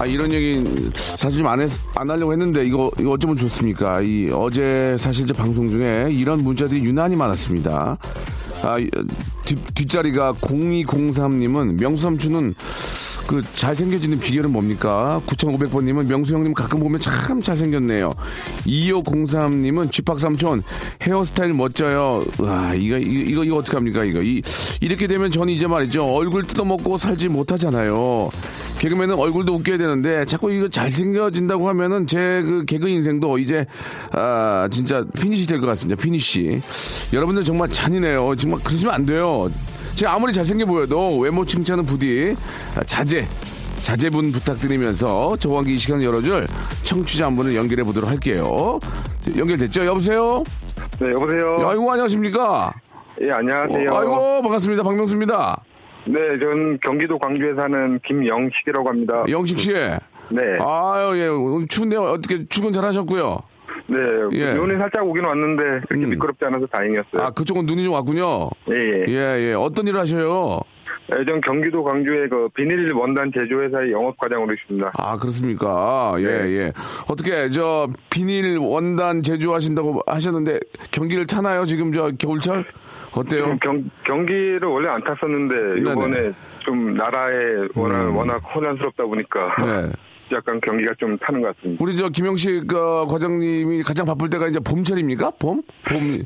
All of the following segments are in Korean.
아 이런 얘기 사실 좀 안 안 하려고 했는데 이거 이거 어쩌면 좋습니까? 이 어제 사실 제 방송 중에 이런 문자들이 유난히 많았습니다. 아 이, 뒷, 뒷자리가 0203님은 명수 삼촌은 그 잘생겨지는 비결은 뭡니까? 9500번님은 명수 형님 가끔 보면 참 잘생겼네요. 2503님은 쥐팍삼촌 헤어스타일 멋져요. 와 이거 이거 이거, 어떡합니까 이거 이, 이렇게 되면 저는 이제 말이죠 얼굴 뜯어먹고 살지 못하잖아요. 개그맨은 얼굴도 웃겨야 되는데 자꾸 이거 잘생겨진다고 하면은 제 그 개그 인생도 이제 아 진짜 finish 될 것 같습니다. finish. 여러분들 정말 잔인해요. 정말 그러시면 안 돼요. 제가 아무리 잘생겨 보여도 외모 칭찬은 부디 아, 자제. 자제분 부탁드리면서 저왕기 이 시간 열어줄 청취자 한 분을 연결해 보도록 할게요. 연결됐죠? 여보세요? 네, 여보세요. 아이고, 안녕하십니까? 예, 안녕하세요. 어, 아이고, 반갑습니다. 박명수입니다. 네, 전 경기도 광주에 사는 김영식이라고 합니다. 영식 씨. 네. 아유, 예. 오늘 추운데요. 어떻게 출근 잘 하셨고요? 네, 예. 눈이 살짝 오긴 왔는데 그렇게 음. 미끄럽지 않아서 다행이었어요. 아, 그쪽은 눈이 좀 왔군요. 예, 예. 예, 예. 어떤 일을 하셔요? 예, 전 경기도 광주의 그 비닐 원단 제조회사의 영업과장으로 있습니다. 아, 그렇습니까? 예, 네. 예. 어떻게, 저, 비닐 원단 제조하신다고 하셨는데, 경기를 타나요? 지금 저 겨울철? 어때요? 음, 경, 경기를 원래 안 탔었는데. 이번에 좀 나라에 워낙, 음. 워낙 혼란스럽다 보니까 네. 약간 경기가 좀 타는 것 같습니다. 우리 저 김영식 어, 과장님이 가장 바쁠 때가 이제 봄철입니까? 봄? 봄.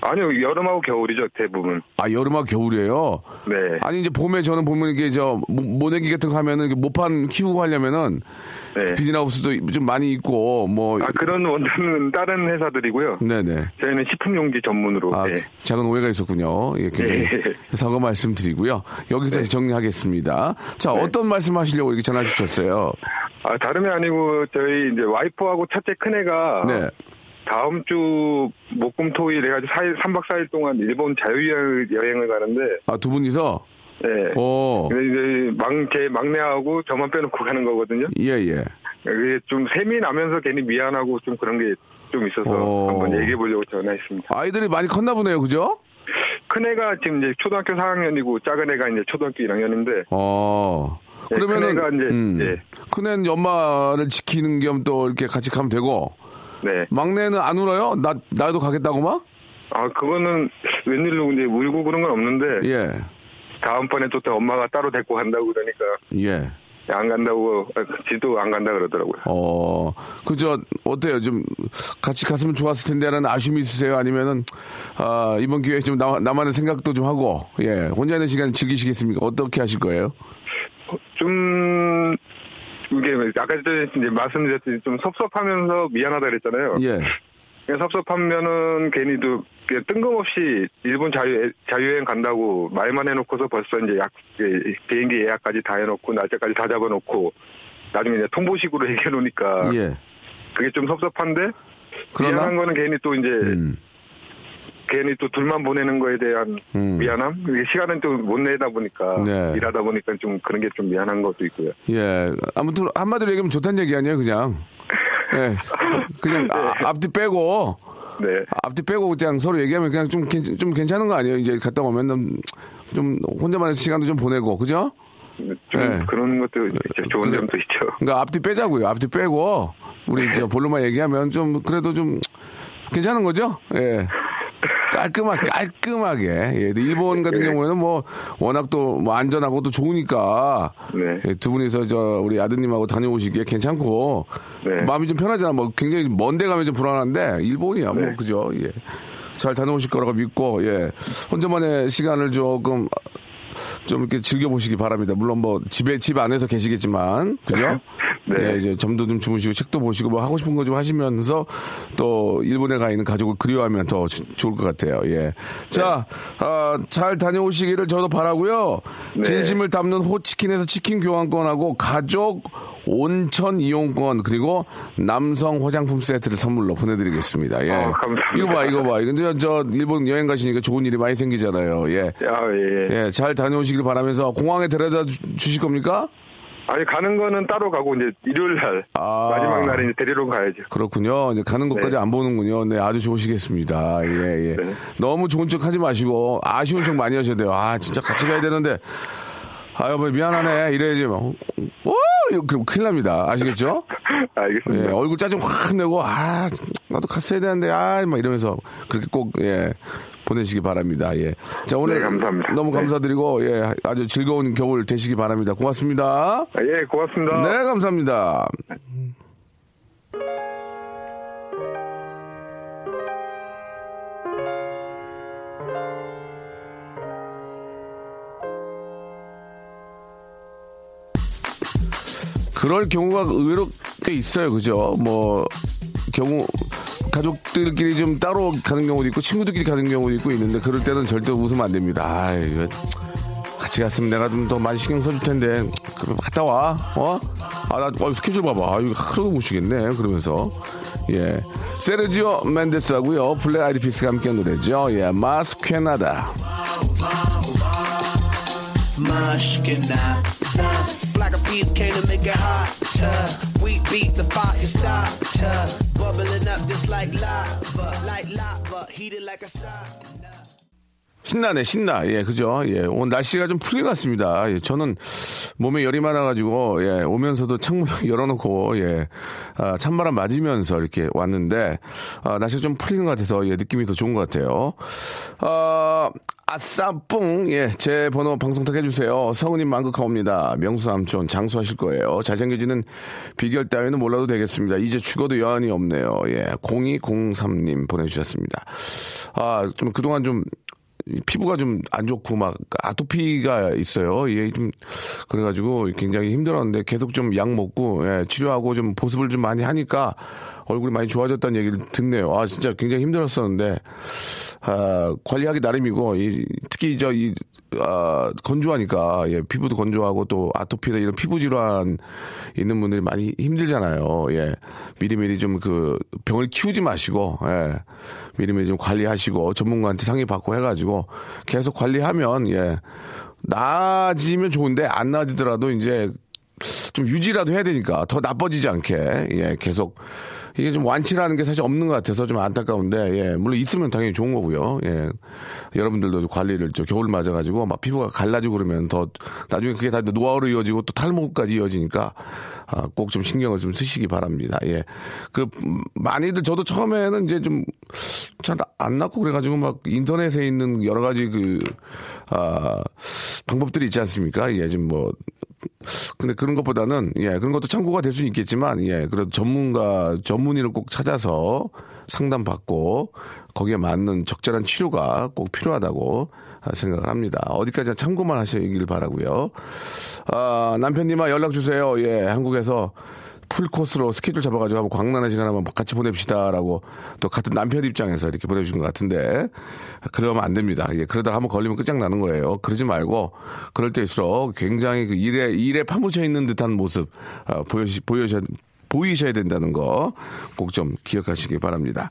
아니요, 여름하고 겨울이죠, 대부분. 아, 여름하고 겨울이에요? 네. 아니, 이제 봄에 저는 보면 이게 저, 모- 모내기 같은 거 하면은 모판 키우고 하려면은, 네. 비닐하우스도 좀 많이 있고, 뭐. 아, 그런 원단은 다른 회사들이고요. 네네. 저희는 식품용지 전문으로. 아, 네. 작은 오해가 있었군요. 예, 굉장히 네. 사과 말씀드리고요. 여기서 네. 정리하겠습니다. 자, 어떤 말씀 하시려고 이렇게 전화 주셨어요? 아, 다름이 아니고 저희 이제 와이프하고 첫째 큰애가 네. 다음 주 목금 토일 해가지고 4일, 3박 4일 동안 일본 자유여행을 가는데, 아, 두 분이서? 네. 오, 근데 이제 막, 제 막내하고 저만 빼놓고 가는 거거든요. 예, 예. 그게 좀 셈이 나면서 괜히 미안하고 좀 그런 게 좀 있어서 어. 한번 얘기해 보려고 전화했습니다. 아이들이 많이 컸나 보네요, 그죠? 큰 애가 지금 이제 초등학교 4학년이고 작은 애가 이제 초등학교 1학년인데, 어. 네, 그러면은, 큰 애가 이제, 음, 예. 큰애는 엄마를 지키는 겸 또 이렇게 같이 가면 되고, 네. 막내는 안 울어요? 나, 나도 가겠다고 막? 아, 그거는 웬일로 이제 울고 그런 건 없는데, 예, 다음번에 또, 또 엄마가 따로 데리고 간다고 그러니까, 예. 안 간다고, 아, 지도 안 간다 그러더라고요. 어, 그저, 어때요? 좀, 같이 갔으면 좋았을 텐데라는 아쉬움이 있으세요? 아니면은, 아, 이번 기회에 좀 나, 나만의 생각도 좀 하고, 예, 혼자 있는 시간 즐기시겠습니까? 어떻게 하실 거예요? 좀, 이게, 아까 전에 이제 말씀드렸듯이 좀 섭섭하면서 미안하다 그랬잖아요. 예, 섭섭하면은 괜히 또 그냥 뜬금없이 일본 자유, 자유여행 간다고 말만 해놓고서 벌써 이제 약, 예, 비행기 예약까지 다 해놓고 날짜까지 다 잡아놓고 나중에 이제 통보식으로 얘기해놓으니까 예. 그게 좀 섭섭한데 그러나? 미안한 거는 괜히 또 이제 음, 괜히 또 둘만 보내는 거에 대한 음. 미안함? 시간은 또못 내다 보니까 네. 일하다 보니까 좀 그런 게 좀 미안한 것도 있고요. 예. 아무튼, 한마디로 얘기하면 좋다는 얘기 아니에요, 그냥. 예. 그냥, 아, 앞뒤 빼고, 네. 앞뒤 빼고 그냥 서로 얘기하면 그냥 좀, 괜- 좀 괜찮은 거 아니에요? 이제 갔다 오면 좀, 좀 혼자만의 시간도 좀 보내고, 그죠? 좀 네. 그런 것도 있죠. 좋은 그래. 점도 있죠. 그러니까 앞뒤 빼자고요. 앞뒤 빼고 우리 이제 볼로만 얘기하면 좀 그래도 좀 괜찮은 거죠? 예. 깔끔하게, 깔끔하게. 예, 일본 같은 경우에는 뭐, 워낙 또, 뭐, 안전하고 또 좋으니까. 네. 예, 두 분이서 저, 우리 아드님하고 다녀오시기에 괜찮고. 네. 마음이 좀 편하잖아. 뭐, 굉장히 먼데 가면 좀 불안한데, 일본이야. 뭐, 네. 그죠? 예. 잘 다녀오실 거라고 믿고, 예. 혼자만의 시간을 조금, 좀 이렇게 즐겨보시기 바랍니다. 물론 뭐, 집에, 집 안에서 계시겠지만, 그죠? 네. 예, 이제 점도 좀 주무시고 책도 보시고 뭐 하고 싶은 거 좀 하시면서 또 일본에 가 있는 가족을 그리워하면 더 주- 좋을 것 같아요. 예. 자, 아, 잘 다녀오시기를 저도 바라고요. 네. 진심을 담는 호치킨에서 치킨 교환권하고 가족 온천 이용권 그리고 남성 화장품 세트를 선물로 보내드리겠습니다. 예. 어, 감사합니다. 이거 봐, 이거 봐. 근데 저 일본 여행 가시니까 좋은 일이 많이 생기잖아요. 예. 아, 예, 예. 예, 잘 다녀오시길 바라면서 공항에 데려다 주- 주실 겁니까? 아니, 가는 거는 따로 가고, 이제 일요일 날. 아. 마지막 날에 이제 데리러 가야죠. 그렇군요. 이제 가는 것까지 네. 안 보는군요. 네, 아주 좋으시겠습니다. 예, 예. 네. 너무 좋은 척 하지 마시고, 아쉬운 척 많이 하셔야 돼요. 아, 진짜 같이 가야 되는데, 아, 여보, 미안하네. 이래야지. 뭐. 오! 그럼 큰일 납니다. 아시겠죠? 예, 알겠습니다. 얼굴 짜증 확 내고, 아, 나도 갔어야 되는데, 아, 막 이러면서, 그렇게 꼭, 예, 보내시기 바랍니다. 예. 자, 오늘 네, 감사합니다. 너무 네. 감사드리고, 예, 아주 즐거운 겨울 되시기 바랍니다. 고맙습니다. 아, 예, 고맙습니다. 네, 감사합니다. 그럴 경우가 의외로 꽤 있어요. 그죠? 뭐, 경우, 가족들끼리 좀 따로 가는 경우도 있고, 친구들끼리 가는 경우도 있고 있는데, 그럴 때는 절대 웃으면 안 됩니다. 아 이거 같이 갔으면 내가 좀 더 많이 신경 써줄 텐데, 갔다 와, 어? 아, 나, 어, 스케줄 봐봐. 아, 이거 하루도 못 쉬겠네. 그러면서. 예. 세르지오 멘데스 하고요. 블랙 아이드 피스가 함께한 노래죠. 예. Mas Que Nada. Of peas came to make it hotter. We beat the fire starter. Bubbling up just like lava. Like lava. Heated like a sauna. 신나네, 신나. 예, 그죠. 예, 오늘 날씨가 좀 풀린 것 같습니다. 예, 저는 몸에 열이 많아가지고, 예, 오면서도 창문 열어놓고, 예, 아, 찬바람 맞으면서 이렇게 왔는데, 아, 날씨가 좀 풀리는 것 같아서, 예, 느낌이 더 좋은 것 같아요. 아, 아싸뿡, 예, 제 번호 방송 타해주세요. 성은님 만극하옵니다. 명수 삼촌 장수하실 거예요. 잘생겨지는 비결 따위는 몰라도 되겠습니다. 이제 죽어도 여한이 없네요. 예, 0203님 보내주셨습니다. 아, 좀 그동안 좀, 이 피부가 좀 안 좋고 막 아토피가 있어요. 예, 좀 그래가지고 굉장히 힘들었는데 계속 좀 약 먹고 예, 치료하고 좀 보습을 좀 많이 하니까 얼굴이 많이 좋아졌다는 얘기를 듣네요. 아 진짜 굉장히 힘들었었는데 아, 관리하기 나름이고 이, 특히 저이 아, 건조하니까 예, 피부도 건조하고 또 아토피나 이런 피부 질환 있는 분들이 많이 힘들잖아요. 예, 미리미리 좀 그 병을 키우지 마시고 예, 미리미리 좀 관리하시고 전문가한테 상의 받고 해 가지고 계속 관리하면 예. 나아지면 좋은데 안 나아지더라도 이제 좀 유지라도 해야 되니까 더 나빠지지 않게 예 계속 이게 좀 완치라는 게 사실 없는 것 같아서 좀 안타까운데 예 물론 있으면 당연히 좋은 거고요 예 여러분들도 관리를 저 겨울 맞아가지고 막 피부가 갈라지고 그러면 더 나중에 그게 다 노화로 이어지고 또 탈모까지 이어지니까 아, 꼭 좀 신경을 좀 쓰시기 바랍니다. 예. 그, 음, 많이들, 저도 처음에는 이제 좀, 잘 안 낫고 그래가지고 막 인터넷에 있는 여러 가지 그, 아, 방법들이 있지 않습니까? 예, 좀 뭐, 근데 그런 것보다는, 예, 그런 것도 참고가 될 수는 있겠지만, 예, 그래도 전문가, 전문의를 꼭 찾아서 상담 받고, 거기에 맞는 적절한 치료가 꼭 필요하다고 생각을 합니다. 어디까지나 참고만 하시길 바라고요 아, 남편님아 연락 주세요. 예, 한국에서 풀코스로 스케줄 잡아가지고 한번 광란한 시간 한번 같이 보냅시다라고 또 같은 남편 입장에서 이렇게 보내주신 것 같은데 그러면 안 됩니다. 예, 그러다가 한번 걸리면 끝장나는 거예요. 그러지 말고 그럴 때일수록 굉장히 그 일에 일에 파묻혀 있는 듯한 모습 아, 보여시 보여셔 보이셔야 된다는 거 꼭 좀 기억하시기 바랍니다.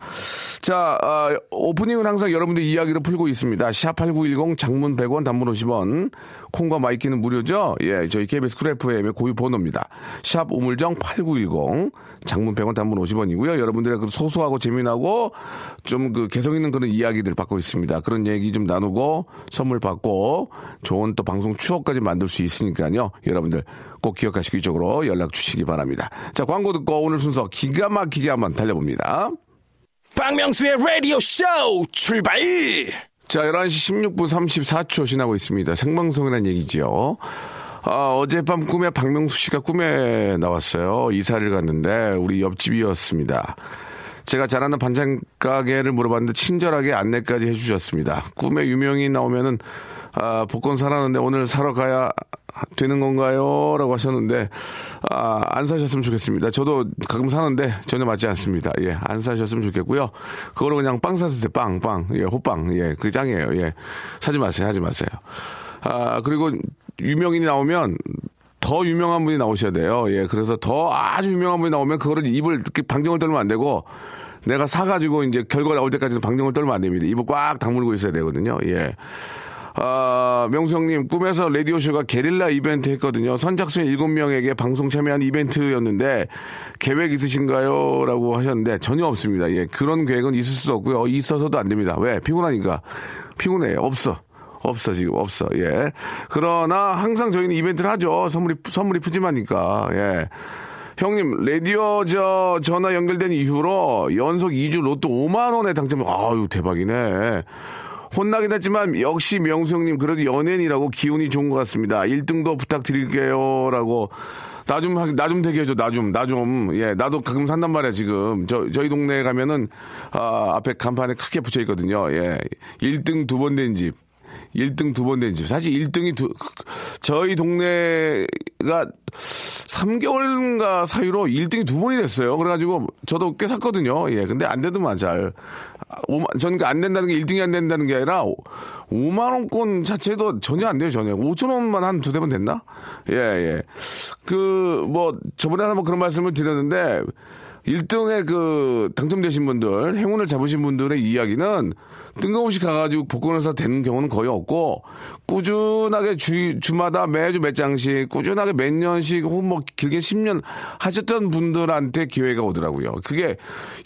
자, 아, 오프닝은 항상 여러분들 이야기를 풀고 있습니다. 샵8910 장문 100원 단문 50원 콩과 마이케이는 무료죠? 예, 저희 KBS 쿨 FM의 고유 번호입니다. 샵 우물정 8910 장문 100원 단문 50원이고요. 여러분들의 그 소소하고 재미나고 좀 그 개성 있는 그런 이야기들 받고 있습니다. 그런 얘기 좀 나누고 선물 받고 좋은 또 방송 추억까지 만들 수 있으니까요. 여러분들 꼭 기억하시고 이쪽으로 연락 주시기 바랍니다. 자, 광고 듣고 오늘 순서 기가 막히게 한번 달려봅니다. 박명수의 라디오 쇼 출발! 자, 11시 16분 34초 지나고 있습니다. 생방송이라는 얘기지요. 아, 어젯밤 꿈에 박명수 씨가 꿈에 나왔어요. 이사를 갔는데 우리 옆집이었습니다. 제가 잘하는 반찬 가게를 물어봤는데 친절하게 안내까지 해주셨습니다. 꿈에 유명인 나오면은 아, 복권 사라는데 오늘 사러 가야 되는 건가요? 라고 하셨는데, 아, 안 사셨으면 좋겠습니다. 저도 가끔 사는데 전혀 맞지 않습니다. 예, 안 사셨으면 좋겠고요. 그거로 그냥 빵 사주세요. 빵, 빵. 예, 호빵. 예, 그 짱이에요. 예. 사지 마세요. 하지 마세요. 아, 그리고 유명인이 나오면 더 유명한 분이 나오셔야 돼요. 예, 그래서 더 아주 유명한 분이 나오면 그거를 입을 이렇게 방정을 떨면 안 되고 내가 사가지고 이제 결과가 나올 때까지는 방정을 떨면 안 됩니다. 입을 꽉 다물고 있어야 되거든요. 예. 아, 명수형님, 꿈에서 라디오쇼가 게릴라 이벤트 했거든요. 선착순 7명에게 방송 참여한 이벤트였는데, 계획 있으신가요? 라고 하셨는데, 전혀 없습니다. 예, 그런 계획은 있을 수 없고요. 있어서도 안 됩니다. 왜? 피곤하니까. 피곤해요. 없어. 없어, 지금. 없어. 예. 그러나 항상 저희는 이벤트를 하죠. 선물이, 선물이 푸짐하니까. 예. 형님, 라디오 저 전화 연결된 이후로 연속 2주 로또 5만 원에 당첨, 아유, 대박이네. 혼나긴 했지만 역시 명수 형님 그래도 연예인이라고 기운이 좋은 것 같습니다. 1등도 부탁드릴게요. 라고 나 좀, 나 좀 되게 해줘. 나 좀, 나 좀. 예, 나도 가끔 산단 말이야, 지금. 저, 저희 동네에 가면은, 아, 앞에 간판에 크게 붙여 있거든요. 예. 1등 두 번 된 집. 1등 두 번 된 집. 사실 1등이 두, 저희 동네가 3개월인가 사이로 1등이 두 번이 됐어요. 그래가지고 저도 꽤 샀거든요. 예. 근데 안 되더만 잘. 5만, 저는 안 된다는 게 1등이 안 된다는 게 아니라 5만원권 자체도 전혀 안 돼요, 전혀. 5천원만 한 두세 번 됐나? 예, 예. 그, 뭐, 저번에 한번 그런 말씀을 드렸는데 1등에 그 당첨되신 분들, 행운을 잡으신 분들의 이야기는 뜬금없이 가가지고 복권을 사 되는 경우는 거의 없고 꾸준하게 주, 주마다 매주 몇 장씩 꾸준하게 몇 년씩 혹은 뭐 길게 10년 하셨던 분들한테 기회가 오더라고요. 그게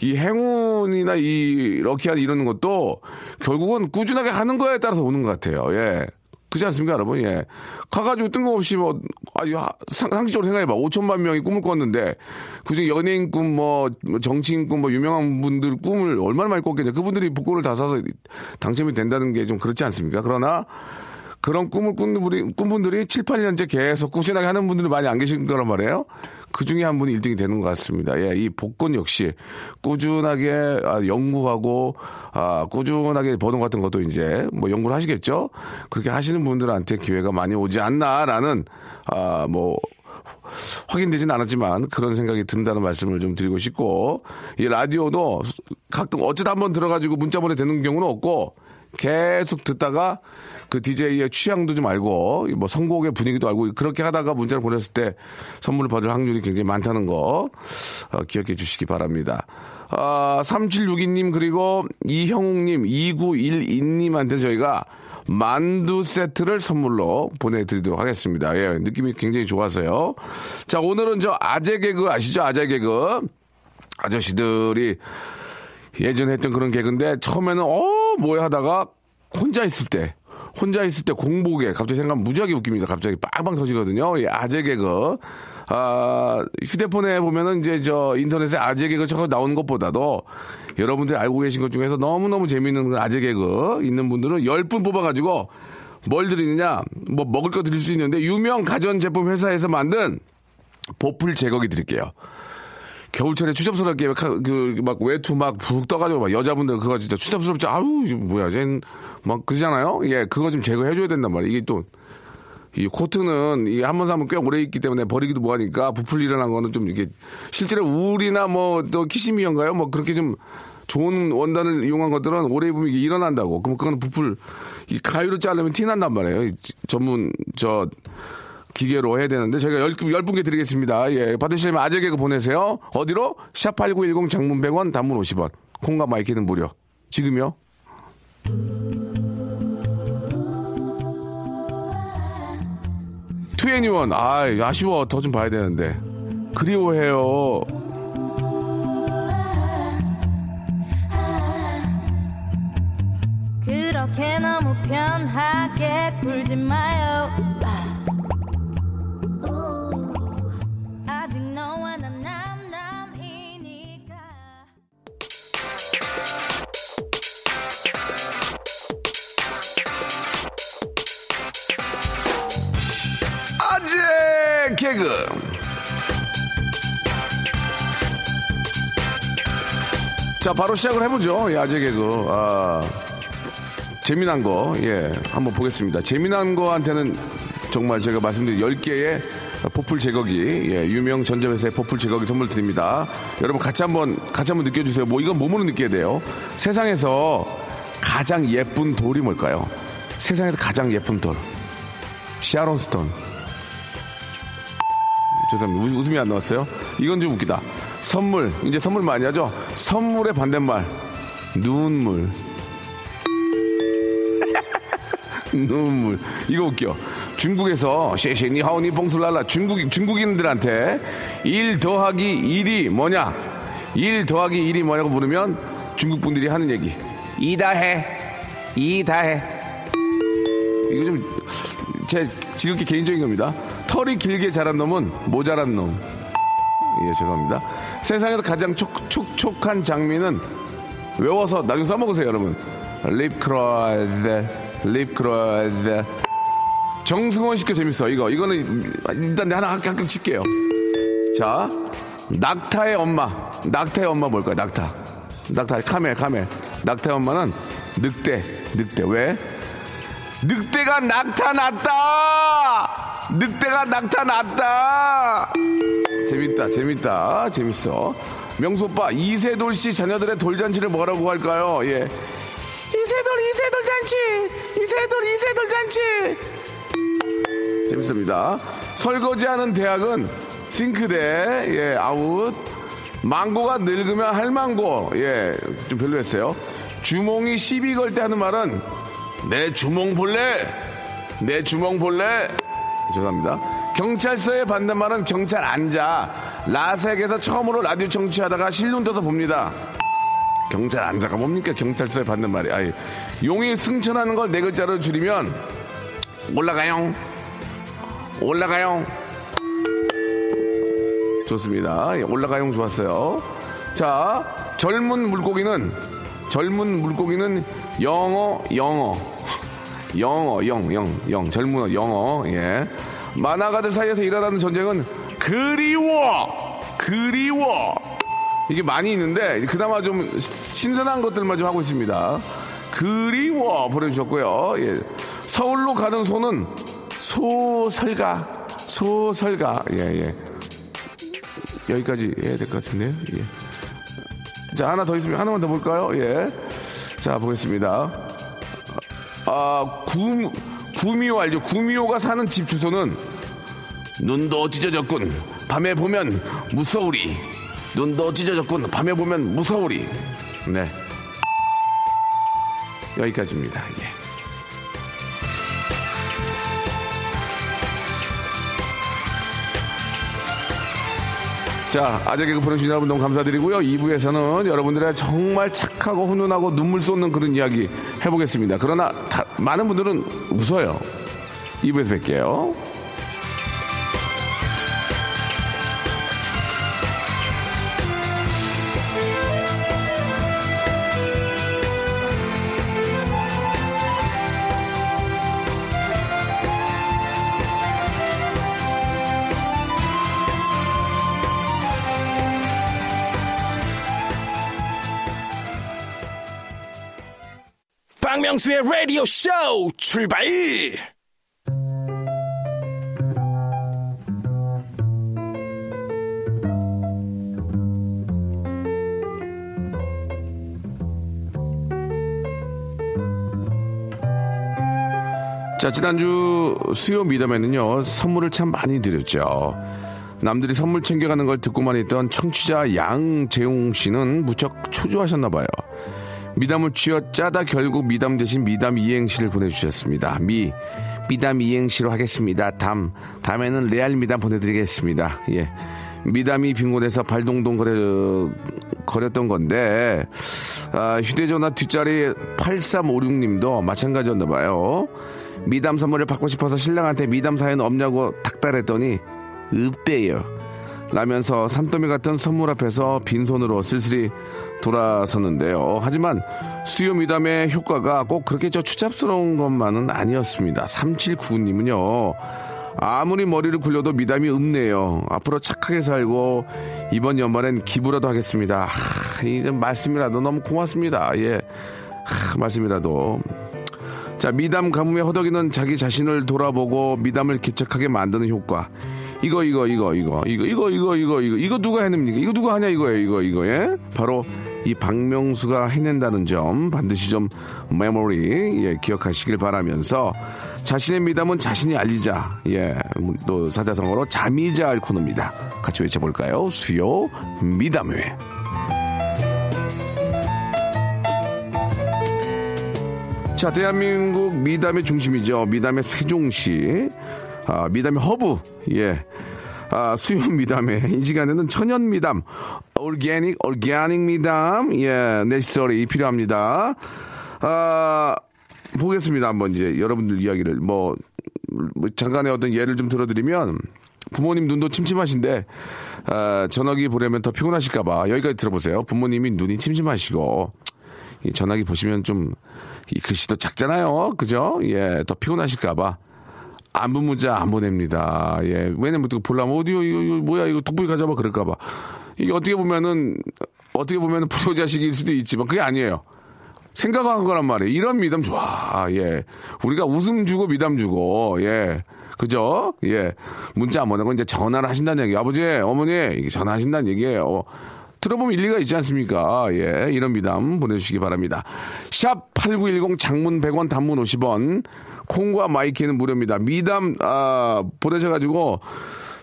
이 행운이나 이 럭키한 이런 것도 결국은 꾸준하게 하는 거에 따라서 오는 것 같아요. 예. 그렇지 않습니까, 여러분? 예. 가가지고 뜬금없이 뭐, 아니, 상, 상식적으로 생각해봐. 5천만 명이 꿈을 꿨는데, 그중에 연예인 꿈, 뭐, 뭐 정치인 꿈, 뭐, 유명한 분들 꿈을 얼마나 많이 꿨겠냐. 그분들이 복권을 다 사서 당첨이 된다는 게 좀 그렇지 않습니까? 그러나, 그런 꿈을 꾸는 분이, 꾼 분들이 7, 8년째 계속 꾸준하게 하는 분들이 많이 안 계신 거란 말이에요. 그 중에 한 분이 1등이 되는 것 같습니다. 예, 이 복권 역시 꾸준하게 아, 연구하고, 아, 꾸준하게 버는 같은 것도 이제 뭐 연구를 하시겠죠? 그렇게 하시는 분들한테 기회가 많이 오지 않나라는, 아, 뭐, 확인되진 않았지만 그런 생각이 든다는 말씀을 좀 드리고 싶고, 이 라디오도 가끔 어쩌다 한번 들어가지고 문자 보내 되는 경우는 없고, 계속 듣다가 그 DJ의 취향도 좀 알고 뭐 선곡의 분위기도 알고 그렇게 하다가 문자를 보냈을 때 선물을 받을 확률이 굉장히 많다는 거 어, 기억해 주시기 바랍니다. 아, 3762님 그리고 이형욱님 2912님한테 저희가 만두 세트를 선물로 보내드리도록 하겠습니다. 예, 느낌이 굉장히 좋아서요. 자, 오늘은 저 아재 개그 아시죠? 아재 개그. 아저씨들이 예전에 했던 그런 개그인데 처음에는 어 뭐야 하다가 혼자 있을 때 혼자 있을 때 공복에 갑자기 생각하면 무지하게 웃깁니다. 갑자기 빵빵 터지거든요. 예, 아재 개그. 아, 휴대폰에 보면은 이제 저 인터넷에 아재 개그 저거 나오는 것보다도 여러분들이 알고 계신 것 중에서 너무너무 재미있는 그 아재 개그 있는 분들은 10분 뽑아가지고 뭘 드리느냐, 뭐 먹을 거 드릴 수 있는데 유명 가전제품 회사에서 만든 보풀 제거기 드릴게요. 겨울철에 추잡스럽게 그막 외투 막 푹 떠가지고 막 여자분들 그거 진짜 추잡스럽지 아우 뭐야 쟤막 그러잖아요? 예 그거 좀 제거해줘야 된단 말이에요. 이게 또 이 코트는 이 한 번 사면 꽤 오래 있기 때문에 버리기도 뭐하니까 부풀 일어난 거는 좀 이게 실제로 울이나 뭐 또 키시미어인가요? 뭐 그렇게 좀 좋은 원단을 이용한 것들은 오래 입으면 이게 일어난다고. 그럼 그거는 부풀 이 가위로 자르면 티 난단 말이에요. 전문 저 기계로 해야 되는데 저희가 열, 열 분께 드리겠습니다. 예, 받으시면 아재 개그 보내세요. 어디로? 샵8910 장문 100원 단문 50원. 콩과 마이케이는 무료. 지금요? 투애니원 아 아쉬워 더 좀 봐야 되는데 그리워해요 그렇게 너무 편하게 굴지 마요 개그. 자, 바로 시작을 해보죠. 예, 아재 개그. 아, 재미난 거, 예, 한번 보겠습니다. 재미난 거한테는 정말 제가 말씀드린 10개의 보풀 제거기, 예, 유명 전자회사의 보풀 제거기 선물 드립니다. 여러분 같이 한번, 같이 한번 느껴주세요. 뭐 이건 몸으로 느껴야 돼요. 세상에서 가장 예쁜 돌이 뭘까요? 세상에서 가장 예쁜 돌. 샤론 스톤. 죄송합니다. 우- 웃음이 안 나왔어요? 이건 좀 웃기다. 선물. 이제 선물 많이 하죠? 선물의 반대말. 눈물. 눈물. 이거 웃겨. 중국에서 셰셰니 하오니 봉술랄라 중국 중국인들한테 1 더하기 1이 뭐냐? 1 더하기 1이 뭐냐고 물으면 중국 분들이 하는 얘기. 이다 해. 이다 해. 이거 좀 제 지극히 개인적인 겁니다. 털이 길게 자란 놈은 모자란 놈. 예, 죄송합니다. 세상에서 가장 촉, 촉촉한 장미는 외워서 나중에 써먹으세요, 여러분. 립글로즈, 립글로즈. 정승원 씨께 재밌어, 이거. 이거는 일단 하나 합격 칠게요. 자, 낙타의 엄마. 낙타의 엄마 뭘까요, 낙타. 낙타, camel, camel. 낙타의 엄마는 늑대, 늑대. 왜? 늑대가 나타났다! 늑대가 나타났다! 재밌다, 재밌다, 재밌어. 명수 오빠, 이세돌 씨 자녀들의 돌잔치를 뭐라고 할까요? 예. 이세돌, 이세돌 잔치! 이세돌, 이세돌 잔치! 재밌습니다. 설거지하는 대학은 싱크대, 예, 아웃. 망고가 늙으면 할망고, 예, 좀 별로였어요. 주몽이 시비 걸 때 하는 말은 내 주몽 볼래? 내 주몽 볼래? 죄송합니다. 경찰서에 반대말은 경찰 앉아. 라섹에서 처음으로 라디오 청취하다가 실눈 떠서 봅니다. 경찰 앉아가 뭡니까? 경찰서에 반대말이. 아이, 용이 승천하는 걸 네 글자로 줄이면 올라가요. 올라가요. 좋습니다. 예, 올라가요 좋았어요. 자, 젊은 물고기는 젊은 물고기는 영어 영어 영어 영 영 영 젊은 영어 예 만화가들 사이에서 일어나는 전쟁은 그리워 그리워 이게 많이 있는데 그나마 좀 신선한 것들만 좀 하고 있습니다 그리워 보내주셨고요 예 서울로 가는 소는 소설가 소설가 예 예 여기까지 해야 될 것 같은데요 예. 자, 하나 더 있으면 하나만 더 볼까요? 예. 자, 보겠습니다. 아, 구, 구미호 알죠? 구미호가 사는 집 주소는 눈도 찢어졌군. 밤에 보면 무서우리. 눈도 찢어졌군. 밤에 보면 무서우리. 네. 여기까지입니다. 예. 자, 아재 개그 보내주신 여러분 너무 감사드리고요. 2부에서는 여러분들의 정말 착하고 훈훈하고 눈물 쏟는 그런 이야기 해보겠습니다. 그러나 다- 많은 분들은 웃어요. 2부에서 뵐게요. 박명수의 라디오 쇼 출발! 자, 지난주 수요 미담에는요, 선물을 참 많이 드렸죠. 남들이 선물 챙겨가는 걸 듣고만 있던 청취자 양재용 씨는 무척 초조하셨나봐요. 미담을 쥐어 짜다 결국 미담 대신 미담 이행시를 보내주셨습니다. 미, 미담 이행시로 하겠습니다. 담, 다음에는 레알 미담 보내드리겠습니다. 예. 미담이 빈곤해서 발동동 거려, 거렸던 건데, 아, 휴대전화 뒷자리 8356님도 마찬가지였나 봐요. 미담 선물을 받고 싶어서 신랑한테 미담 사연 없냐고 닥달했더니, 없대요. 라면서 산더미 같은 선물 앞에서 빈손으로 쓸쓸히 돌아섰는데요. 하지만 수요 미담의 효과가 꼭 그렇게 저 추잡스러운 것만은 아니었습니다. 3799님은요. 아무리 머리를 굴려도 미담이 없네요. 앞으로 착하게 살고 이번 연말엔 기부라도 하겠습니다. 하, 이제 말씀이라도 너무 고맙습니다. 예, 하, 말씀이라도. 자, 미담 가뭄에 허덕이는 자기 자신을 돌아보고 미담을 개척하게 만드는 효과. 이거 이거 이거 이거 이거 이거 이거 이거 이거 이거 누가 해냅니까? 이거 누가 하냐 이거예요. 이거 이거 예? 바로 이 박명수가 해낸다는 점 반드시 좀 메모리 예, 기억하시길 바라면서 자신의 미담은 자신이 알리자 예, 또 사자성어로 자미자알 코너입니다. 같이 외쳐볼까요? 수요 미담회. 자, 대한민국 미담의 중심이죠. 미담의 세종시, 아, 미담의 허브, 예. 아, 수요 미담의 이 시간에는 천연 미담, 올게닉, 올게닉 미담, 예, 네시설이 필요합니다. 아, 보겠습니다. 한번 이제 여러분들 이야기를 뭐, 뭐 잠깐의 어떤 예를 좀 들어드리면 부모님 눈도 침침하신데 아, 전화기 보려면 더 피곤하실까봐 여기까지 들어보세요. 부모님이 눈이 침침하시고 이 전화기 보시면 좀 이 글씨도 작잖아요. 그죠? 예, 더 피곤하실까봐. 안부 문자 안 보냅니다. 예, 왜냐면 또 보려면 어디요, 이거, 이거 뭐야, 이거 돋보기 가져봐 그럴까봐. 이게 어떻게 보면은, 어떻게 보면은 불효자식일 수도 있지만 그게 아니에요. 생각한 거란 말이에요. 이런 미담 좋아. 예. 우리가 웃음 주고 미담 주고, 예. 그죠? 예. 문자 안 보내고 이제 전화를 하신다는 얘기. 아버지, 어머니, 전화하신다는 얘기예요. 들어보면 일리가 있지 않습니까? 예, 이런 미담 보내주시기 바랍니다. 샵 8910 장문 100원 단문 50원 콩과 마이케이는 무료입니다. 미담, 아, 보내셔가지고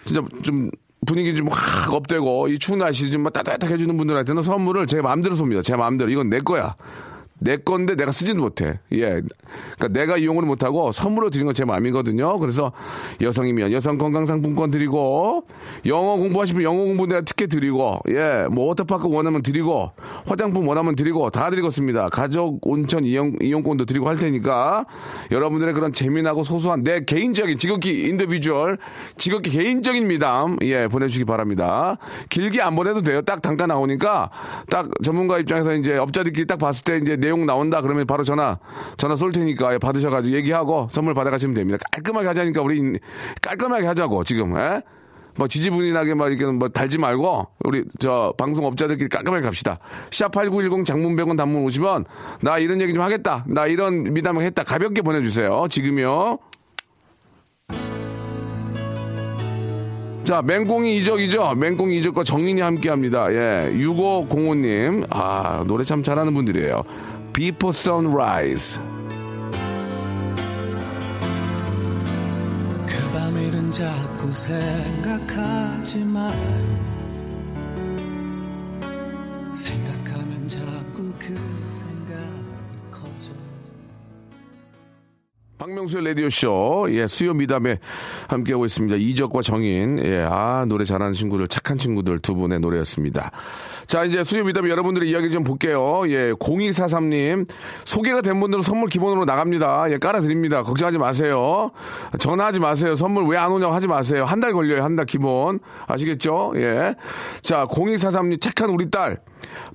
진짜 좀 분위기 좀 확 up되고 이 추운 날씨 좀 따뜻하게 해주는 분들한테는 선물을 제 마음대로 쏩니다. 제 마음대로. 이건 내 거야. 내 건데 내가 쓰지는 못해. 예. 그러니까 내가 이용을 못하고 선물로 드린 건제 마음이거든요. 그래서 여성이면 여성 건강상품권 드리고 영어 공부하시면 영어 공부 내가 티켓 드리고 예. 뭐 워터파크 원하면 드리고 화장품 원하면 드리고 다 드리겠습니다. 가족 온천 이용, 이용권도 드리고 할 테니까 여러분들의 그런 재미나고 소소한 내 개인적인 지극히 individual 지극히 개인적인 미담 예 보내주시기 바랍니다. 길게 안 보내도 돼요. 딱 단가 나오니까 딱 전문가 입장에서 이제 업자들끼리 딱 봤을 때 이제 내용 나온다 그러면 바로 전화 전화 쏠 테니까 받으셔가지고 얘기하고 선물 받아가시면 됩니다. 깔끔하게 하자니까 우리 깔끔하게 하자고 지금 에? 뭐 지지분이나게 막 이렇게 뭐 달지 말고 우리 저 방송업자들끼리 깔끔하게 갑시다. 샵8910 장문 100원 단문 50원 나 이런 얘기 좀 하겠다. 나 이런 미담을 했다. 가볍게 보내주세요. 지금요. 자, 맹공이 이적이죠? 맹공이 이적과 정인이 함께 합니다. 예. 6505님. 아, 노래 참 잘하는 분들이에요. Before Sunrise. 그 밤일은 자꾸 생각하지만 생각하면 자꾸 그 생각이 커져 박명수의 라디오쇼, 예, 수요 미담에 함께하고 있습니다. 이적과 정인, 예, 아, 노래 잘하는 친구들, 착한 친구들 두 분의 노래였습니다. 자, 이제 수요 미담 여러분들의 이야기 좀 볼게요. 예, 0243님, 소개가 된 분들은 선물 기본으로 나갑니다. 예, 깔아드립니다. 걱정하지 마세요. 전화하지 마세요. 선물 왜 안 오냐고 하지 마세요. 한 달 걸려요. 한 달 기본. 아시겠죠? 예. 자, 0243님, 착한 우리 딸.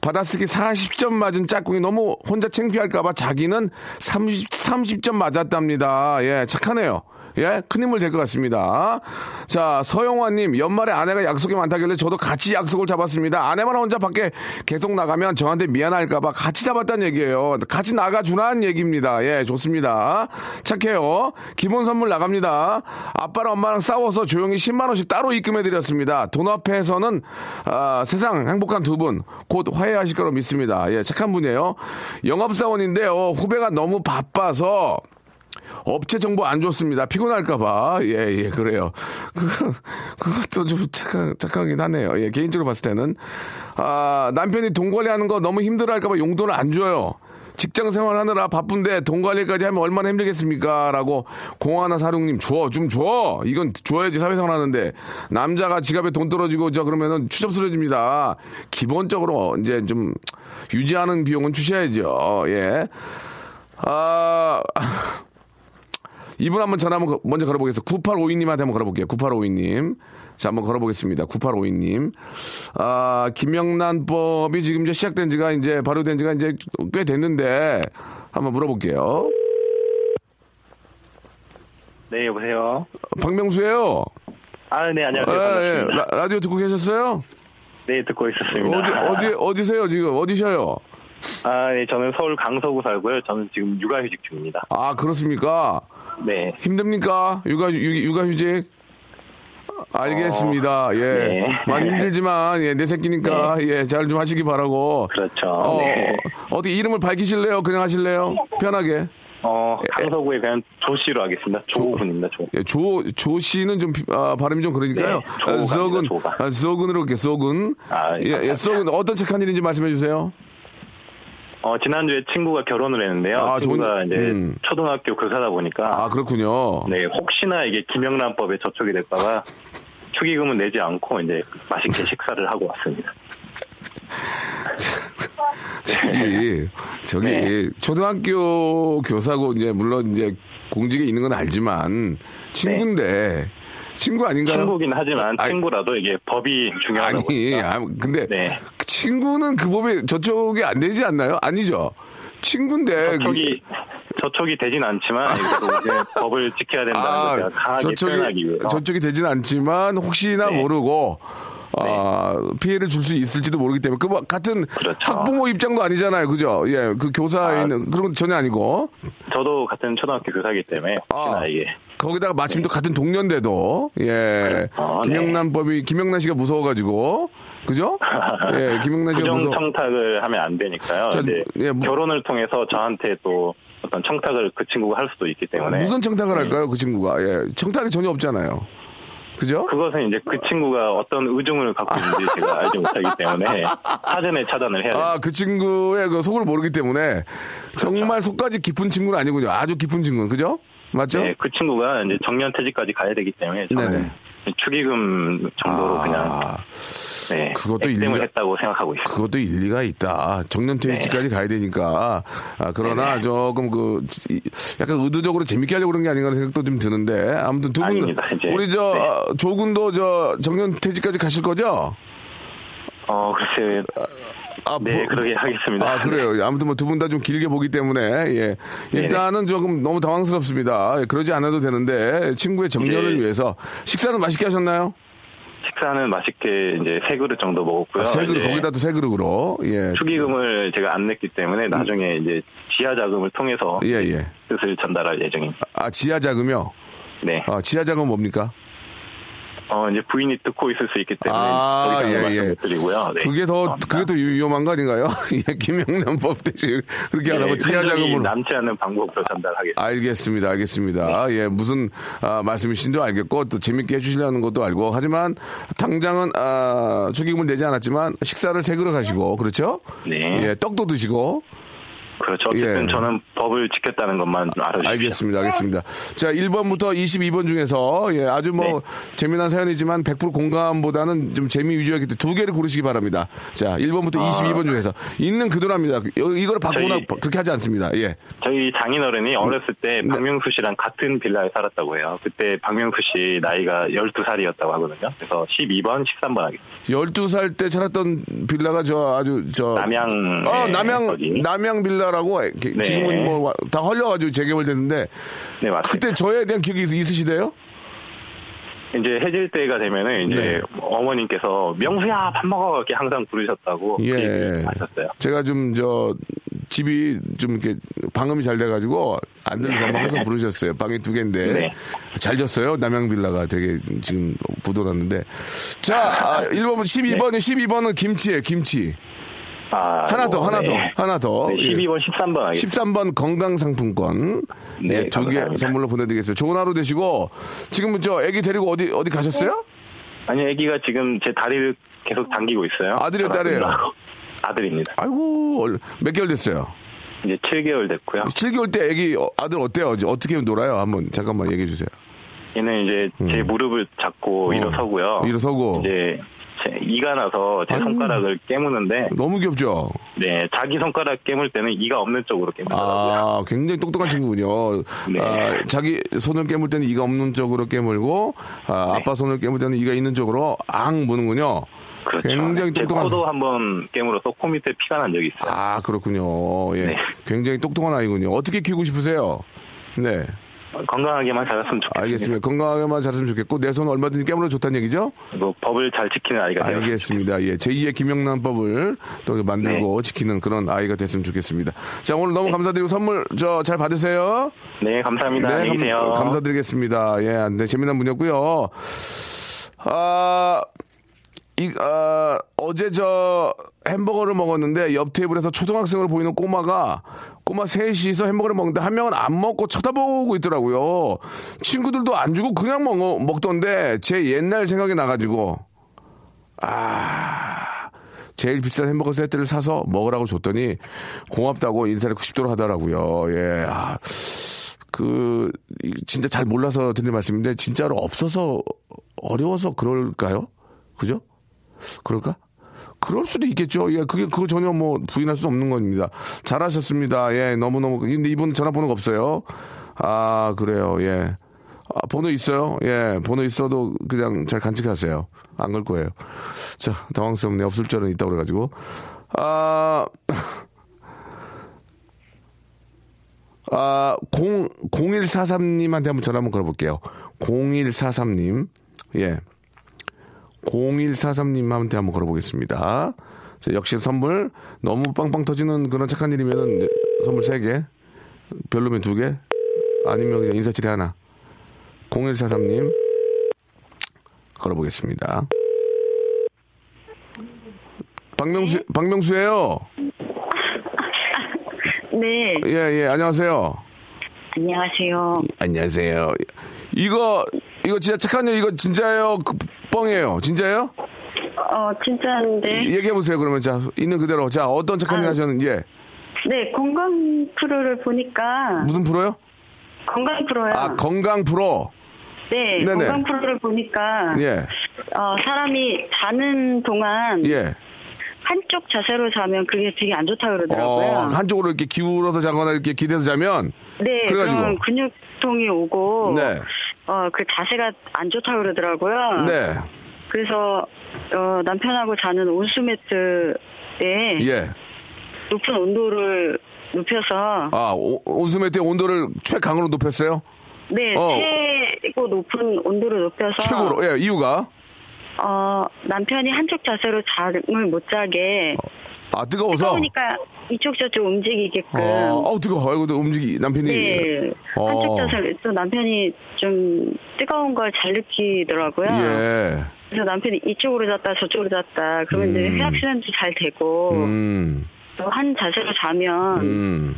받아쓰기 40점 맞은 짝꿍이 너무 혼자 창피할까봐 자기는 30, 30점 맞았답니다. 예, 착하네요. 예, 큰 힘을 될것 같습니다. 자, 서영화님, 연말에 아내가 약속이 많다길래 저도 같이 약속을 잡았습니다. 아내만 혼자 밖에 계속 나가면 저한테 미안할까봐 같이 잡았다는 얘기예요. 같이 나가주라는 얘기입니다. 예, 좋습니다. 착해요. 기본 선물 나갑니다. 아빠랑 엄마랑 싸워서 조용히 10만원씩 따로 입금해드렸습니다. 돈 앞에서는, 아, 세상 행복한 두 분, 곧 화해하실 거로 믿습니다. 예, 착한 분이에요. 영업사원인데요. 후배가 너무 바빠서, 업체 정보 안 줬습니다. 피곤할까봐. 예, 예, 그래요. 그, 그것도 좀 착한, 착하긴 하네요. 예, 개인적으로 봤을 때는. 아, 남편이 돈 관리하는 거 너무 힘들어 할까봐 용돈을 안 줘요. 직장 생활 하느라 바쁜데 돈 관리까지 하면 얼마나 힘들겠습니까? 라고 공하나 사룡님 줘, 좀 줘. 이건 줘야지 사회생활 하는데 남자가 지갑에 돈 떨어지고 저 그러면은 추접스러집니다. 기본적으로 이제 좀 유지하는 비용은 주셔야죠. 예. 아, 이분 한번 전화 한번 거- 먼저 걸어보겠습니다. 9852님한테 한번 걸어볼게요. 9852님. 자, 한번 걸어보겠습니다. 9852님. 아, 김영란법이 지금 이제 시작된 지가 이제 발효된 지가 이제 꽤 됐는데 한번 물어볼게요. 네, 여보세요. 박명수예요. 아, 네, 안녕하세요. 아, 예. 반갑습니다. 라, 디오 듣고 계셨어요? 네, 듣고 있었습니다. 어디 어디 어디세요 지금 어디셔요? 아, 네, 저는 서울 강서구 살고요. 저는 지금 육아휴직 중입니다. 아 그렇습니까? 네. 힘듭니까? 육아 유- 육아 휴직? 알겠습니다. 예. 네. 많이 힘들지만 예, 내 새끼니까 예, 잘 좀 하시기 바라고. 그렇죠. 어, 네. 어떻게 이름을 밝히실래요? 그냥 하실래요? 편하게. 어, 강서구에 그냥 조 씨로 하겠습니다. 조군입니다, 조. 예, 조, 조 씨는 좀, 피- 아, 발음이 좀 그러니까요. 네, 조가 아, 조가. 아, 이렇게 썩은. 아, 예, 예. 썩은. 어떤 책 한 일인지 말씀해 주세요. 어, 지난주에 친구가 결혼을 했는데요. 아, 친구가 좋은- 이제 음. 초등학교 교사다 보니까. 아, 그렇군요. 네, 혹시나 이게 김영란법에 저촉이 될까봐 축의금은 내지 않고 이제 맛있게 식사를 하고 왔습니다. 저기, 저기, 네. 초등학교 교사고, 이제, 물론 이제, 공직에 있는 건 알지만, 친구인데, 친구 아닌가요? 친구긴 하지만 아니, 친구라도 이게 법이 중요하다 아니. 아, 근데, 네. 그 친구는 그 법에 저쪽이 안 되지 않나요? 아니죠. 친구인데. 저촉이 저촉이 되진 않지만 이제 법을 지켜야 된다는 걸 제가 강하게 표현하기 위해서 아, 저쪽이 되진 않지만 혹시나 네. 모르고 아, 피해를 줄 수 있을지도 모르기 때문에 그뭐 같은 그렇죠. 학부모 입장도 아니잖아요, 그죠? 예, 그 교사에 아. 있는 그런 건 전혀 아니고 저도 같은 초등학교 교사이기 때문에 아. 이게 거기다가 마침 또 같은 동년대도 예, 그렇죠. 김영란 법이 김영란 씨가 무서워가지고 그죠? 예, 김영란 씨가 부정 무서워. 청탁을 하면 안 되니까요. 자, 이제 예, 뭐- 결혼을 통해서 저한테 또 어떤 청탁을 그 친구가 할 수도 있기 때문에 무슨 청탁을 할까요, 그 친구가? 예, 청탁이 전혀 없잖아요. 그죠? 그것은 이제 그 친구가 어떤 의중을 갖고 있는지 제가 알지 못하기 때문에 사전에 차단을 해야 돼요. 아, 그 친구의 그 속을 모르기 때문에 정말 속까지 깊은 친구는 아니군요. 아주 깊은 친구는 그죠? 맞죠? 네, 그 친구가 이제 정년 퇴직까지 가야 되기 때문에 네네. 축의금 정도로 아, 그냥 네, 그것도 일리가- 했다고 생각하고 있습니다. 그것도 일리가 있다. 정년퇴직까지 가야 되니까. 아, 그러나 네네. 조금 그 이- 약간 의도적으로 재밌게 하려고 그런 게 아닌가 하는 생각도 좀 드는데 아무튼 두 분. 우리 저 네. 아, 조군도 저 정년퇴직까지 가실 거죠? 어, 글쎄, 아, 네, 뭐- 그러게 하겠습니다. 아, 그래요. 아무튼 뭐 두 분 다 좀 길게 보기 때문에, 예. 네네. 일단은 조금 너무 당황스럽습니다. 예, 그러지 않아도 되는데, 친구의 정년을 네. 위해서 식사는 맛있게 하셨나요? 식사는 맛있게 이제 세 그릇 정도 먹었고요. 아, 세 그릇, 거기다 또세 그릇으로, 예. 축의금을 제가 안 냈기 때문에 나중에 이제 지하 자금을 통해서 예, 예. 뜻을 전달할 예정입니다. 아, 지하 자금이요? 네. 아, 지하 자금 뭡니까? 어, 이제 부인이 듣고 있을 수 있기 때문에 아, 더 이상 예, 예. 못 드리고요. 네. 그게 더, 죄송합니다. 그게 더 위- 위험한 거 아닌가요? 예, 김영란법 대신 그렇게 안 하고 네, 지하 흔적이 자금으로. 남지 않는 방법으로 전달하겠습니다. 알겠습니다, 알겠습니다. 네. 예, 무슨 아, 말씀이신지도 알겠고 또 재밌게 해주시려는 것도 알고 하지만 당장은 아, 축의금을 내지 않았지만 식사를 세 그릇 하시고 그렇죠? 네. 예, 떡도 드시고 그렇죠. 어쨌든 예. 저는 법을 지켰다는 것만 좀 알아주십시오. 알겠습니다, 알겠습니다. 자, 1번부터 22번 중에서 예, 아주 뭐 네. 재미난 사연이지만 100% 공감보다는 좀 재미 위주였기 때문에 두 개를 고르시기 바랍니다. 자, 1번부터 아. 22번 중에서 있는 그대로입니다. 이걸 바꾸거나 저희- 그렇게 하지 않습니다. 예. 저희 장인어른이 어렸을 때 네. 박명수 씨랑 같은 빌라에 살았다고 해요. 그때 박명수 씨 나이가 12살이었다고 하거든요. 그래서 12번, 13번 하겠습니다. 12살 때 살았던 빌라가 저 아주 저 남양. 어, 네, 남양 거기. 남양 빌라 라고 기- 네. 지금은 뭐 다 헐려가지고 재개발됐는데 네, 맞습니다. 그때 저에 대한 기억이 있- 있으시대요? 이제 해질 때가 되면은 이제 네. 어머님께서 명수야 밥 먹어 이렇게 항상 부르셨다고 예. 예. 하셨어요. 제가 좀 저 집이 좀 이렇게 방음이 잘 돼가지고 안 들려서 항상 부르셨어요. 방이 두 개인데 네. 잘 졌어요. 남양 빌라가 되게 지금 부도났는데 자 아, 1번 12번에 12번은 김치예요. 김치 아, 하나 더 뭐, 하나 네. 더 하나 더 네, 예. 12번, 13번 하겠습니다. 13번 건강상품권 네, 예, 두개 감사합니다. 선물로 보내드리겠습니다. 좋은 하루 되시고 지금 저 애기 데리고 어디 어디 가셨어요? 아니 아기가 지금 제 다리를 계속 당기고 있어요. 아들이요, 딸이에요? 아들입니다. 아이고 얼- 몇 개월 됐어요? 이제 7개월 됐고요. 7개월 때 애기 어, 아들 어때요? 어떻게 놀아요? 한번 잠깐만 얘기해 주세요. 얘는 이제 제 무릎을 잡고 어, 일어서고요. 일어서고. 이제 제 이가 나서 제 아이고. 손가락을 깨무는데 너무 귀엽죠? 네 자기 손가락 깨물 때는 이가 없는 쪽으로 깨물더라고요. 아, 굉장히 똑똑한 친구군요. 네. 아, 자기 손을 깨물 때는 이가 없는 쪽으로 깨물고, 아, 네. 아빠 손을 깨물 때는 이가 있는 쪽으로 앙 무는군요. 그렇죠. 굉장히 제 똑똑한. 코도 한번 깨물어서 코 밑에 피가 난 적이 있어요. 아, 그렇군요. 예. 네. 굉장히 똑똑한 아이군요. 어떻게 키우고 싶으세요? 네. 건강하게만 자랐으면 좋겠습니다. 알겠습니다. 건강하게만 자랐으면 좋겠고 내 손 얼마든지 깨물어 좋다는 얘기죠? 뭐 법을 잘 지키는 아이가 되었습니다. 알겠습니다. 예, 제2의 김영란법을 또 만들고 지키는 그런 아이가 됐으면 좋겠습니다. 자, 오늘 너무 감사드리고 선물 저 잘 받으세요. 네, 감사합니다. 안녕히 감- 계세요. 감사드리겠습니다. 예, 네, 재미난 분이었고요. 아, 이, 아, 어제 저 햄버거를 먹었는데 옆 테이블에서 초등학생으로 보이는 꼬마가 꼬마 셋이서 햄버거를 먹는데 한 명은 안 먹고 쳐다보고 있더라고요. 친구들도 안 주고 그냥 먹, 먹던데 제 옛날 생각이 나가지고 아, 제일 비싼 햄버거 세트를 사서 먹으라고 줬더니 고맙다고 인사를 90도로 하더라고요. 예. 아, 그, 이- 진짜 잘 몰라서 드리는 말씀인데, 진짜로 없어서 어려워서 그럴까요? 그죠? 그럴까? 그럴 수도 있겠죠. 예, 그게, 그거 전혀 뭐 부인할 수 없는 겁니다. 잘하셨습니다. 예, 너무 너무. 근데 이분 전화번호가 없어요. 아, 그래요. 예. 아, 번호 있어요? 예, 번호 있어도 그냥 잘 간직하세요. 안 걸 거예요. 자, 당황스럽네. 없을 줄은 있다고 그래가지고. 아, 아, 0, 0143님한테 한번 전화 한번 걸어볼게요. 0143님. 예. 0143님한테 한번 걸어보겠습니다. 자, 역시 선물 너무 빵빵 터지는 그런 착한 일이면 은 선물 3개. 별로면 2개. 아니면 그냥 인사치레 하나. 0143님. 걸어보겠습니다. 박명수, 박명수예요 네, 예, 예, 안녕하세요. 안녕하세요. 안녕하세요. 이거, 이거 진짜 착한 일, 이거 진짜예요? 그, 뻥이에요? 진짜예요? 어, 진짜인데. 얘기해보세요, 그러면. 자, 있는 그대로. 자, 어떤 착한 일 아. 하셨는지. 예. 네, 건강 프로를 보니까. 무슨 프로요? 건강 프로요. 아, 건강 프로. 네, 네네. 건강 프로를 보니까. 예. 어, 사람이 자는 동안. 예. 한쪽 자세로 자면 그게 되게 안 좋다고 그러더라고요. 어, 한쪽으로 이렇게 기울어서 자거나 이렇게 기대서 자면. 네, 그래가지고. 근육통이 오고. 네. 어, 그 자세가 안 좋다고 그러더라고요. 네. 그래서, 어, 남편하고 자는 온수 매트에. 예. 높은 온도를 높여서. 아, 오- 온수 매트 온도를 최강으로 높였어요? 네, 어. 최고 높은 온도를 높여서 최고로. 예, 이유가? 어, 남편이 한쪽 자세로 잠을 못 자게 아, 뜨거워서? 뜨거우니까 이쪽 저쪽 움직이게끔 어, 어우, 뜨거워. 아이고, 움직이, 남편이. 네, 어. 한쪽 자세로 또 남편이 좀 뜨거운 걸 잘 느끼더라고요. 예. 그래서 남편이 이쪽으로 잤다 저쪽으로 잤다 그러면 이제 음. 혈액순환도 잘 되고 음. 또한 자세로 자면 음.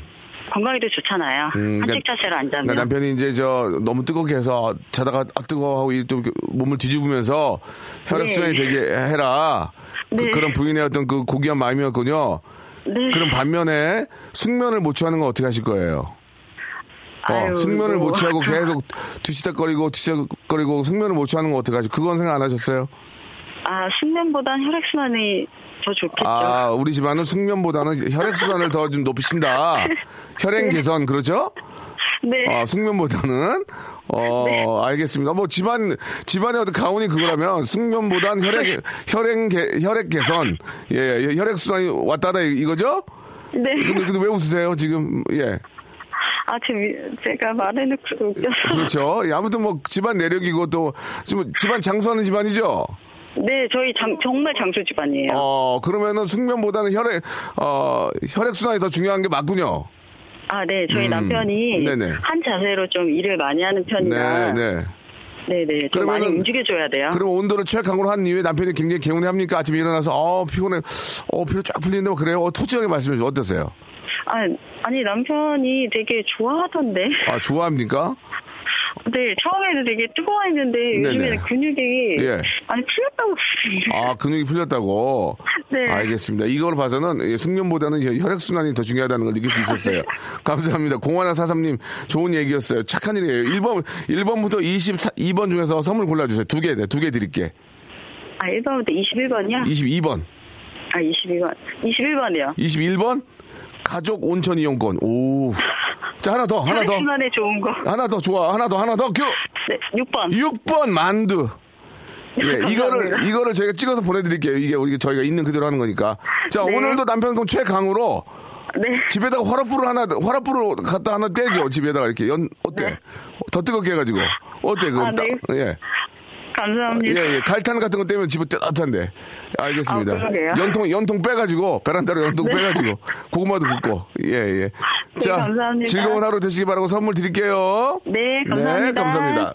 건강에도 좋잖아요. 음, 그러니까- 자세로 안 자면. 그러니까 남편이 이제 저 너무 뜨겁게 해서 자다가 아 뜨거워하고 이좀 몸을 뒤집으면서 혈액순환이 네. 되게 해라. 네. 그, 런 부인의 어떤 그 고귀한 마음이었군요. 네. 그럼 반면에 숙면을 못 취하는 건 어떻게 하실 거예요? 어, 아유, 숙면을 뭐. 못 취하고 계속 뒤치다거리고 뒤치다거리고 숙면을 못 취하는 건 어떻게 하죠? 그건 생각 안 하셨어요? 아, 숙면보단 혈액순환이 더 좋겠죠. 아, 우리 집안은 숙면보다는 혈액순환을 더 좀 높이신다. 혈행 개선, 그렇죠? 네. 어, 숙면보다는 어 알겠습니다. 뭐 집안 집안의 어떤 가훈이 그거라면 숙면보단 혈액 혈액 개, 혈액 개선 예, 예 혈액 순환이 왔다다 이- 이거죠? 네. 근데, 근데 왜 웃으세요 지금 예 아, 제, 미- 제가 말해놓고 웃겨서. 그렇죠. 예, 아무튼 뭐 집안 내력이고 또 지금 집안 장수하는 집안이죠. 네, 저희 장, 정말 장수 집안이에요. 어 그러면은 숙면보다는 혈액 어 혈액 순환이 더 중요한 게 맞군요. 아, 네, 저희 음, 남편이 네네. 한 자세로 좀 일을 많이 하는 편이라. 네, 네. 네네. 좀 많이 움직여줘야 돼요. 그럼 온도를 최강으로 한 이후에 남편이 굉장히 개운해 합니까? 아침에 일어나서 어 피곤해, 어 피로 쫙 풀리는데 뭐 그래요? 어, 솔직하게 말씀해 주세요. 어떠세요? 아, 아니, 남편이 되게 좋아하던데. 아 좋아합니까? 네, 처음에는 되게 뜨거워했는데 네네. 요즘에는 근육이 예. 많이 풀렸다고. 아 근육이 풀렸다고. 네. 알겠습니다. 이걸 봐서는 예, 숙면보다는 혈- 혈액 순환이 더 중요하다는 걸 느낄 수 있었어요. 감사합니다. 공하나 사삼님 좋은 얘기였어요. 착한 일이에요. 1번 1번부터 22번 중에서 선물 골라주세요. 두 개, 두개 드릴게. 아, 1번부터 21번이요? 22번, 아, 22번. 21번이요. 21번 가족 온천 이용권. 오. 자 하나 더, 하나 더, 혈액순환에 좋은 거. 하나 더 좋아, 하나 더, 하나 더. 큐. 네, 6번. 6번 만두. 예. 이거를 이거를 저희가 찍어서 보내드릴게요. 이게 우리 저희가 있는 그대로 하는 거니까. 자 네. 오늘도 남편 그 최강으로 네. 집에다가 화롯불을 하나, 화롯불을 갖다 하나 떼죠. 집에다가 이렇게 연, 어때? 더 뜨겁게 해가지고. 어때, 그거? 아, 네. 딱, 예. 감사합니다. 예, 예. 갈탄 같은 거 떼면 집에 따뜻한데. 알겠습니다. 아. 연통, 연통 빼가지고, 베란다로 연통 네. 빼가지고, 고구마도 굽고. 예, 예. 네, 감사합니다. 즐거운 하루 되시기 바라고 선물 드릴게요. 네, 감사합니다. 네, 감사합니다.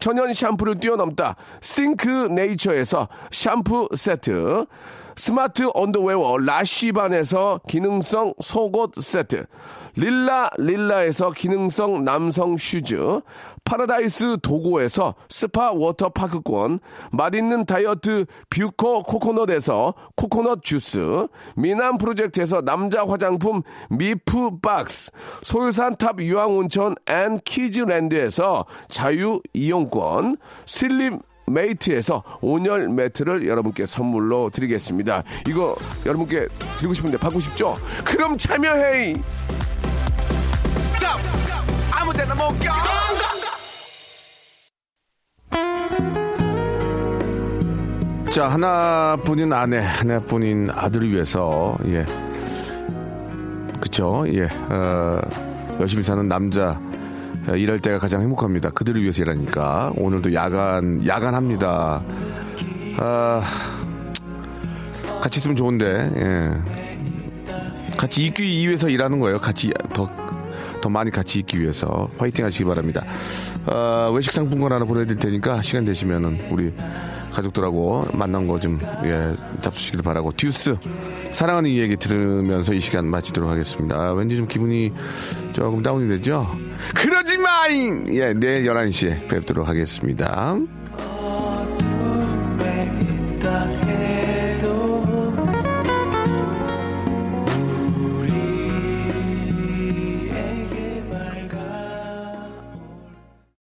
천연 샴푸를 뛰어넘다. 싱크 네이처에서 샴푸 세트, 스마트 언더웨어 라쉬반에서 기능성 속옷 세트, 릴라 릴라에서 기능성 남성 슈즈, 파라다이스 도고에서 스파 워터파크권, 맛있는 다이어트 뷰코 코코넛에서 코코넛 주스, 미남 프로젝트에서 남자 화장품 미프 박스, 소요산 탑 유황온천 앤 키즈랜드에서 자유 이용권, 슬립 메이트에서 온열 매트를 여러분께 선물로 드리겠습니다. 이거 여러분께 드리고 싶은데 받고 싶죠? 그럼 참여해! 아무 데나 못 가. 자, 하나뿐인 아내, 하나뿐인 아들을 위해서, 예. 그쵸, 예. 어, 열심히 사는 남자, 어, 일할 때가 가장 행복합니다. 그들을 위해서 일하니까. 오늘도 야간, 야간 합니다. 아, 같이 있으면 좋은데, 예. 같이 있기 위해서 일하는 거예요. 같이 더, 더 많이 같이 있기 위해서. 화이팅 하시기 바랍니다. 어, 외식 상품권 하나 보내드릴 테니까 시간 되시면은 우리 가족들하고 만난 거 좀, 예, 잡수시길 바라고. 듀스, 사랑하는 이 얘기 들으면서 이 시간 마치도록 하겠습니다. 아, 왠지 좀 기분이 조금 다운이 되죠? 그러지 마잉! 예, 내일 11시에 뵙도록 하겠습니다.